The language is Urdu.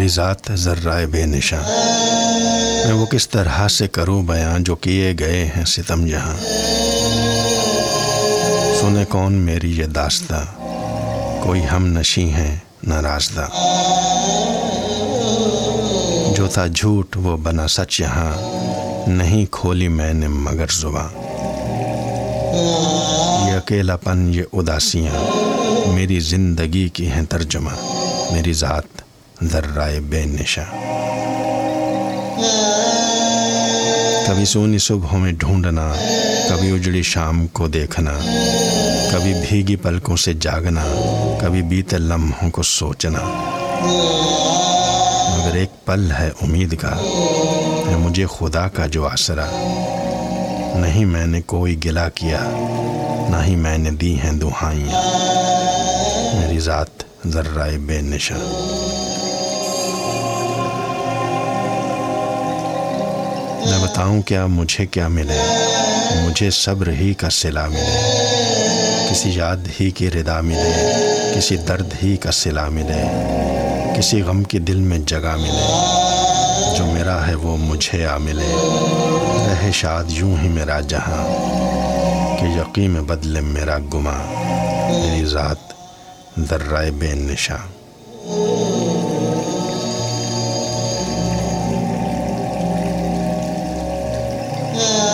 میری ذات ذرائے بے نشاں میں وہ کس طرح سے کروں بیاں جو کیے گئے ہیں ستم جہاں۔ سنے کون میری یہ داستہ۔ کوئی ہم نشیں ہیں، نہ نارازدہ جو تھا جھوٹ، وہ بنا سچ یہاں۔ نہیں کھولی میں نے مگر زباں۔ یہ اکیلا پن، یہ اداسیاں۔ میری زندگی کی ہیں ترجمہ۔ میری ذات ذرائے بے نشاں کبھی سونی صبحوں میں ڈھونڈنا، کبھی اجڑی شام کو دیکھنا، کبھی بھیگی پلکوں سے جاگنا، کبھی بیتے لمحوں کو سوچنا۔ مگر ایک پل ہے امید کا، ہے مجھے خدا کا جو آسرا۔ نہیں میں نے کوئی گلا کیا نہ ہی میں نے دی ہیں دہائیاں۔ میری ذات ذرائے بے نشاں میں بتاؤں کیا مجھے کیا ملے؟ مجھے صبر ہی کا صلا ملے۔ کسی یاد ہی کی ردا ملے، کسی درد ہی کا صلا ملے، کسی غم کی دل میں جگہ ملے۔ جو میرا ہے وہ مجھے آ ملے۔ رہے شاد یوں ہی میرا جہاں، کہ یقین میں بدلے میرا گما میری ذات ذرائے بے نشاں۔ ہے